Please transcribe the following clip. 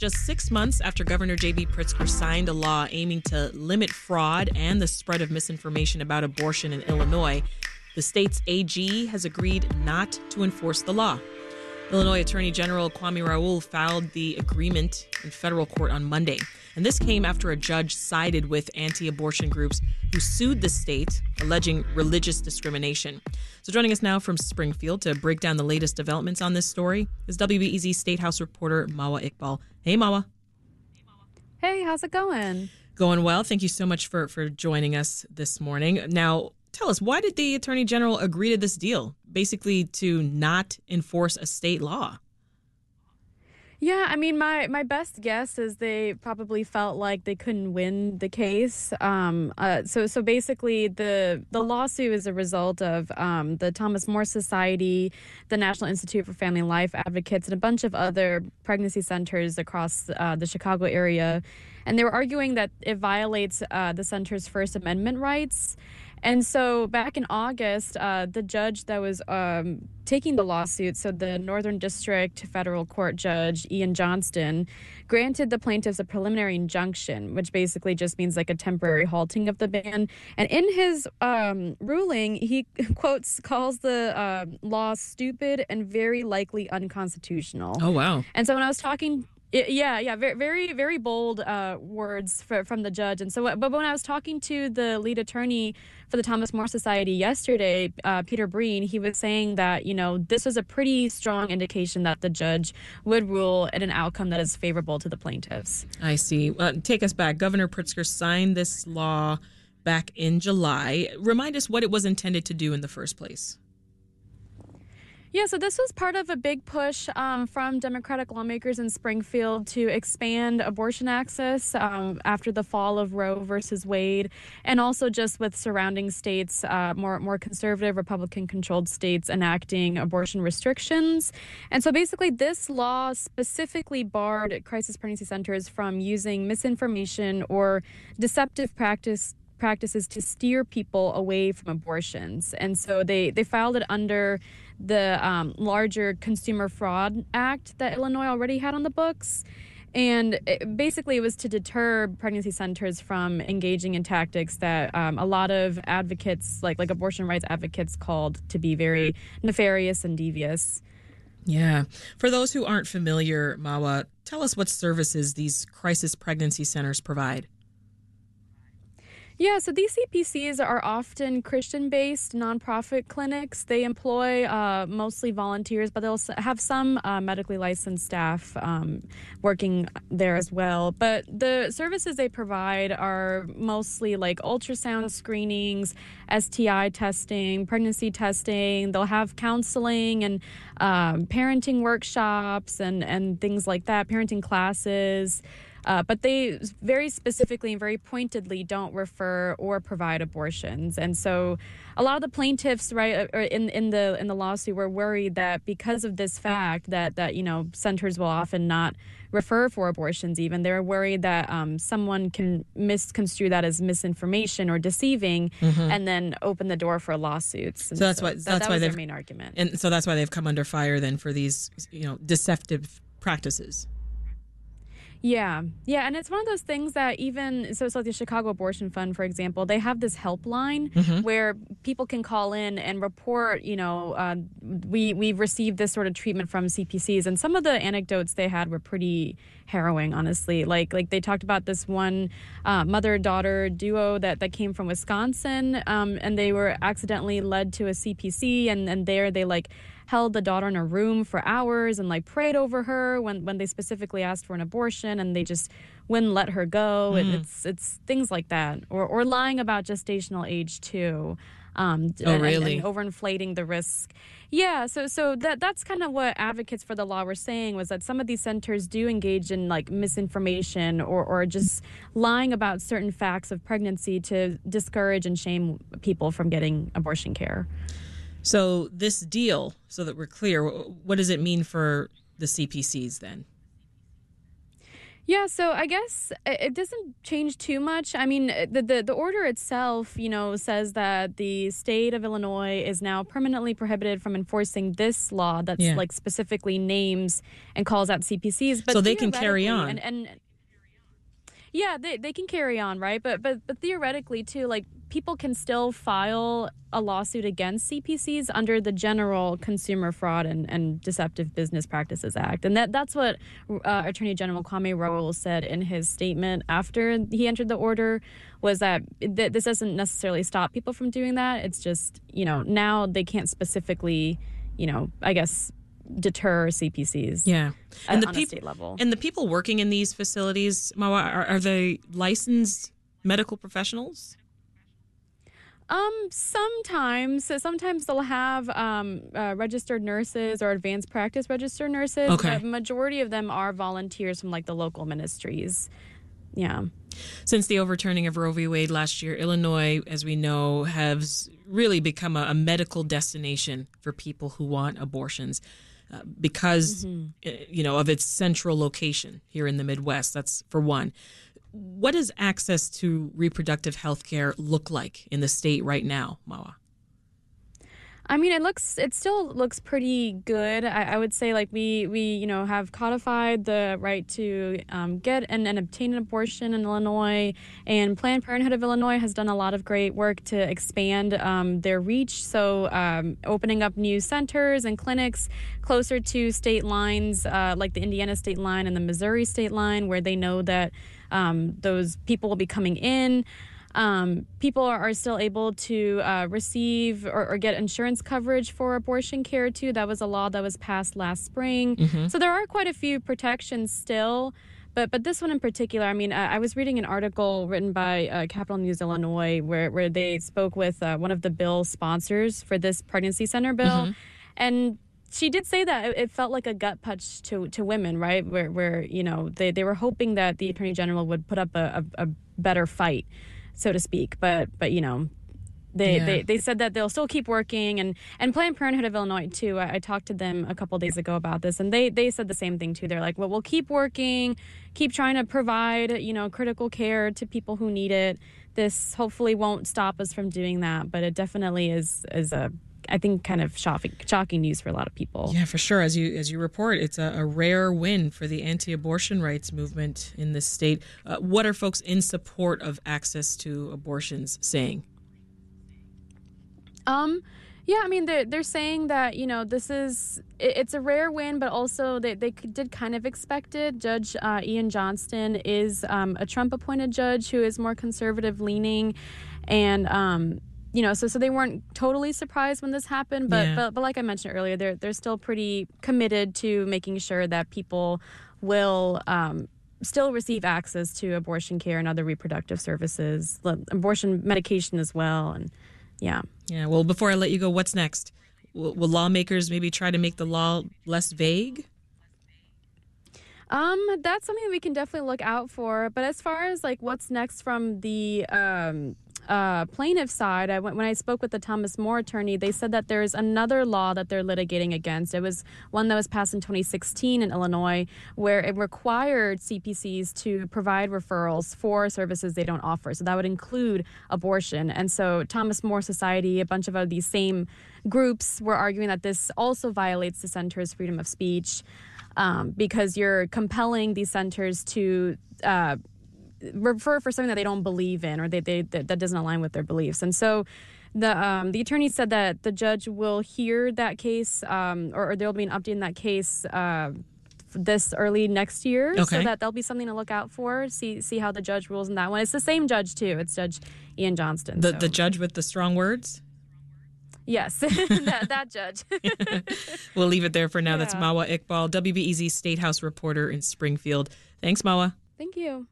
Just six months after Governor J.B. Pritzker signed a law aiming to limit fraud and the spread of misinformation about abortion in Illinois, the state's AG has agreed not to enforce the law. Illinois Attorney General Kwame Raoul filed the agreement in federal court on Monday. And this came after a judge sided with anti abortion groups who sued the state, alleging religious discrimination. So, joining us now from Springfield to break down the latest developments on this story is WBEZ State House reporter Mawa Iqbal. Hey, Mawa. Hey, how's it going? Going well. Thank you so much for, for joining us this morning. Now, tell us, why did the Attorney General agree to this deal? Basically, to not enforce a state law. Yeah, I mean, my my best guess is they probably felt like they couldn't win the case. Um, uh, so so basically, the the lawsuit is a result of um, the Thomas More Society, the National Institute for Family Life Advocates, and a bunch of other pregnancy centers across uh, the Chicago area, and they were arguing that it violates uh, the center's First Amendment rights. And so back in August, uh, the judge that was um, taking the lawsuit, so the Northern District Federal Court Judge Iain Johnston, granted the plaintiffs a preliminary injunction, which basically just means like a temporary halting of the ban. And in his um, ruling, he quotes calls the uh, law stupid and very likely unconstitutional. Oh wow! And so when I was talking yeah, yeah, very, very, very bold uh, words for, from the judge. And so, but when I was talking to the lead attorney for the Thomas More Society yesterday, uh, Peter Breen, he was saying that you know this was a pretty strong indication that the judge would rule in an outcome that is favorable to the plaintiffs. I see. Uh, take us back. Governor Pritzker signed this law back in July. Remind us what it was intended to do in the first place. Yeah, so this was part of a big push um, from Democratic lawmakers in Springfield to expand abortion access um, after the fall of Roe versus Wade, and also just with surrounding states, uh, more more conservative Republican-controlled states enacting abortion restrictions. And so basically, this law specifically barred crisis pregnancy centers from using misinformation or deceptive practice practices to steer people away from abortions. And so they, they filed it under the um, larger Consumer Fraud Act that Illinois already had on the books. And it, basically, it was to deter pregnancy centers from engaging in tactics that um, a lot of advocates, like like abortion rights advocates, called to be very nefarious and devious. Yeah. For those who aren't familiar, Mawa, tell us what services these crisis pregnancy centers provide. Yeah, so these CPCs are often Christian based nonprofit clinics. They employ uh, mostly volunteers, but they'll have some uh, medically licensed staff um, working there as well. But the services they provide are mostly like ultrasound screenings, STI testing, pregnancy testing. They'll have counseling and um, parenting workshops and, and things like that, parenting classes. Uh, but they very specifically and very pointedly don't refer or provide abortions. And so a lot of the plaintiffs right uh, in in the in the lawsuit were worried that because of this fact that that you know centers will often not refer for abortions even they're worried that um, someone can misconstrue that as misinformation or deceiving mm-hmm. and then open the door for lawsuits and so that's so why that's that why their main argument and so that's why they've come under fire then for these you know deceptive practices yeah, yeah, and it's one of those things that even so, it's like the Chicago Abortion Fund, for example, they have this helpline mm-hmm. where people can call in and report. You know, uh, we we've received this sort of treatment from CPCs, and some of the anecdotes they had were pretty harrowing, honestly. Like like they talked about this one uh, mother daughter duo that that came from Wisconsin, um, and they were accidentally led to a CPC, and and there they like held the daughter in a room for hours and like prayed over her when when they specifically asked for an abortion and they just wouldn't let her go mm. and it's it's things like that or or lying about gestational age too um oh, and, really? and overinflating the risk yeah so so that that's kind of what advocates for the law were saying was that some of these centers do engage in like misinformation or or just lying about certain facts of pregnancy to discourage and shame people from getting abortion care so this deal, so that we're clear, what does it mean for the CPCs then? Yeah, so I guess uh, it doesn't change too much. I mean, uh, the, the, the order itself, you know, says that the state of Illinois is now permanently prohibited from enforcing this law that's yeah. like specifically names and calls out CPCs. But so they can carry on. And, and yeah, they, they can carry on, right? But but but theoretically too, like people can still file a lawsuit against CPCs under the General Consumer Fraud and, and Deceptive Business Practices Act. And that that's what uh, Attorney General Kwame Raoul said in his statement after he entered the order was that th- this doesn't necessarily stop people from doing that. It's just, you know, now they can't specifically, you know, I guess deter CPCs. Yeah, and the people level, and the people working in these facilities, Mawa, are, are they licensed medical professionals? Um, sometimes. Sometimes they'll have um, uh, registered nurses or advanced practice registered nurses. Okay. The majority of them are volunteers from like the local ministries. Yeah. Since the overturning of Roe v. Wade last year, Illinois, as we know, has really become a, a medical destination for people who want abortions. Uh, because mm-hmm. Uh, you know of its central location here in the Midwest. That's for one. What does access to reproductive health care look like in the state right now, Mawa? I mean, it looks it still looks pretty good. I, I, would say like we we you know have codified the right to um, get and, and obtain an abortion in Illinois, and Planned Parenthood of Illinois has done a lot of great work to expand um, their reach. So um, opening up new centers and clinics closer to state lines, uh, like the Indiana state line and the Missouri state line, where they know that um, those people will be coming in um, people are, are, still able to uh, receive or, or, get insurance coverage for abortion care too. That was a law that was passed last spring. Mm-hmm. So there are quite a few protections still. But, but this one in particular, I mean, I, I was reading an article written by uh, Capitol News Illinois where, where they spoke with uh, one of the bill sponsors for this pregnancy center bill. Mm-hmm. And she did say that it felt like a gut punch to, to women, right? Where, where you know, they, they were hoping that the attorney general would put up a, a, a better fight so to speak. But but you know, they, yeah. they they said that they'll still keep working and and Planned Parenthood of Illinois too. I, I, talked to them a couple days ago about this, and they they said the same thing too. They're like, well, we'll keep working, keep trying to provide you know critical care to people who need it. This hopefully won't stop us from doing that, but it definitely is is a I think kind of shocking, shocking news for a lot of people. Yeah, for sure. As you as you report, it's a, a rare win for the anti-abortion rights movement in this state. Uh, what are folks in support of access to abortions saying? Um, yeah, I mean they're they're saying that you know this is it, it's a rare win, but also they they did kind of expect it. Judge uh, Iain Johnston is um, a Trump-appointed judge who is more conservative leaning, and um, you know, so so they weren't totally surprised when this happened, but yeah. but but like I mentioned earlier, they're they're still pretty committed to making sure that people will um, still receive access to abortion care and other reproductive services, abortion medication as well, and yeah. Yeah. Well, before I let you go, what's next? Will, will lawmakers maybe try to make the law less vague? Um, that's something we can definitely look out for. But as far as like what's next from the um, uh, plaintiff side, I went, when I spoke with the Thomas More attorney, they said that there's another law that they're litigating against. It was one that was passed in 2016 in Illinois, where it required CPCs to provide referrals for services they don't offer. So that would include abortion. And so Thomas More Society, a bunch of these same groups were arguing that this also violates the center's freedom of speech. Um, because you're compelling these centers to uh, refer for something that they don't believe in or they, they that, that doesn't align with their beliefs. And so the um, the attorney said that the judge will hear that case um, or, or there will be an update in that case uh, this early next year okay. so that there'll be something to look out for see see how the judge rules in that one it's the same judge too it's judge iain johnston the, so. the judge with the strong words Yes, that, that judge. we'll leave it there for now. Yeah. That's Mawa Iqbal, WBEZ State House reporter in Springfield. Thanks, Mawa. Thank you.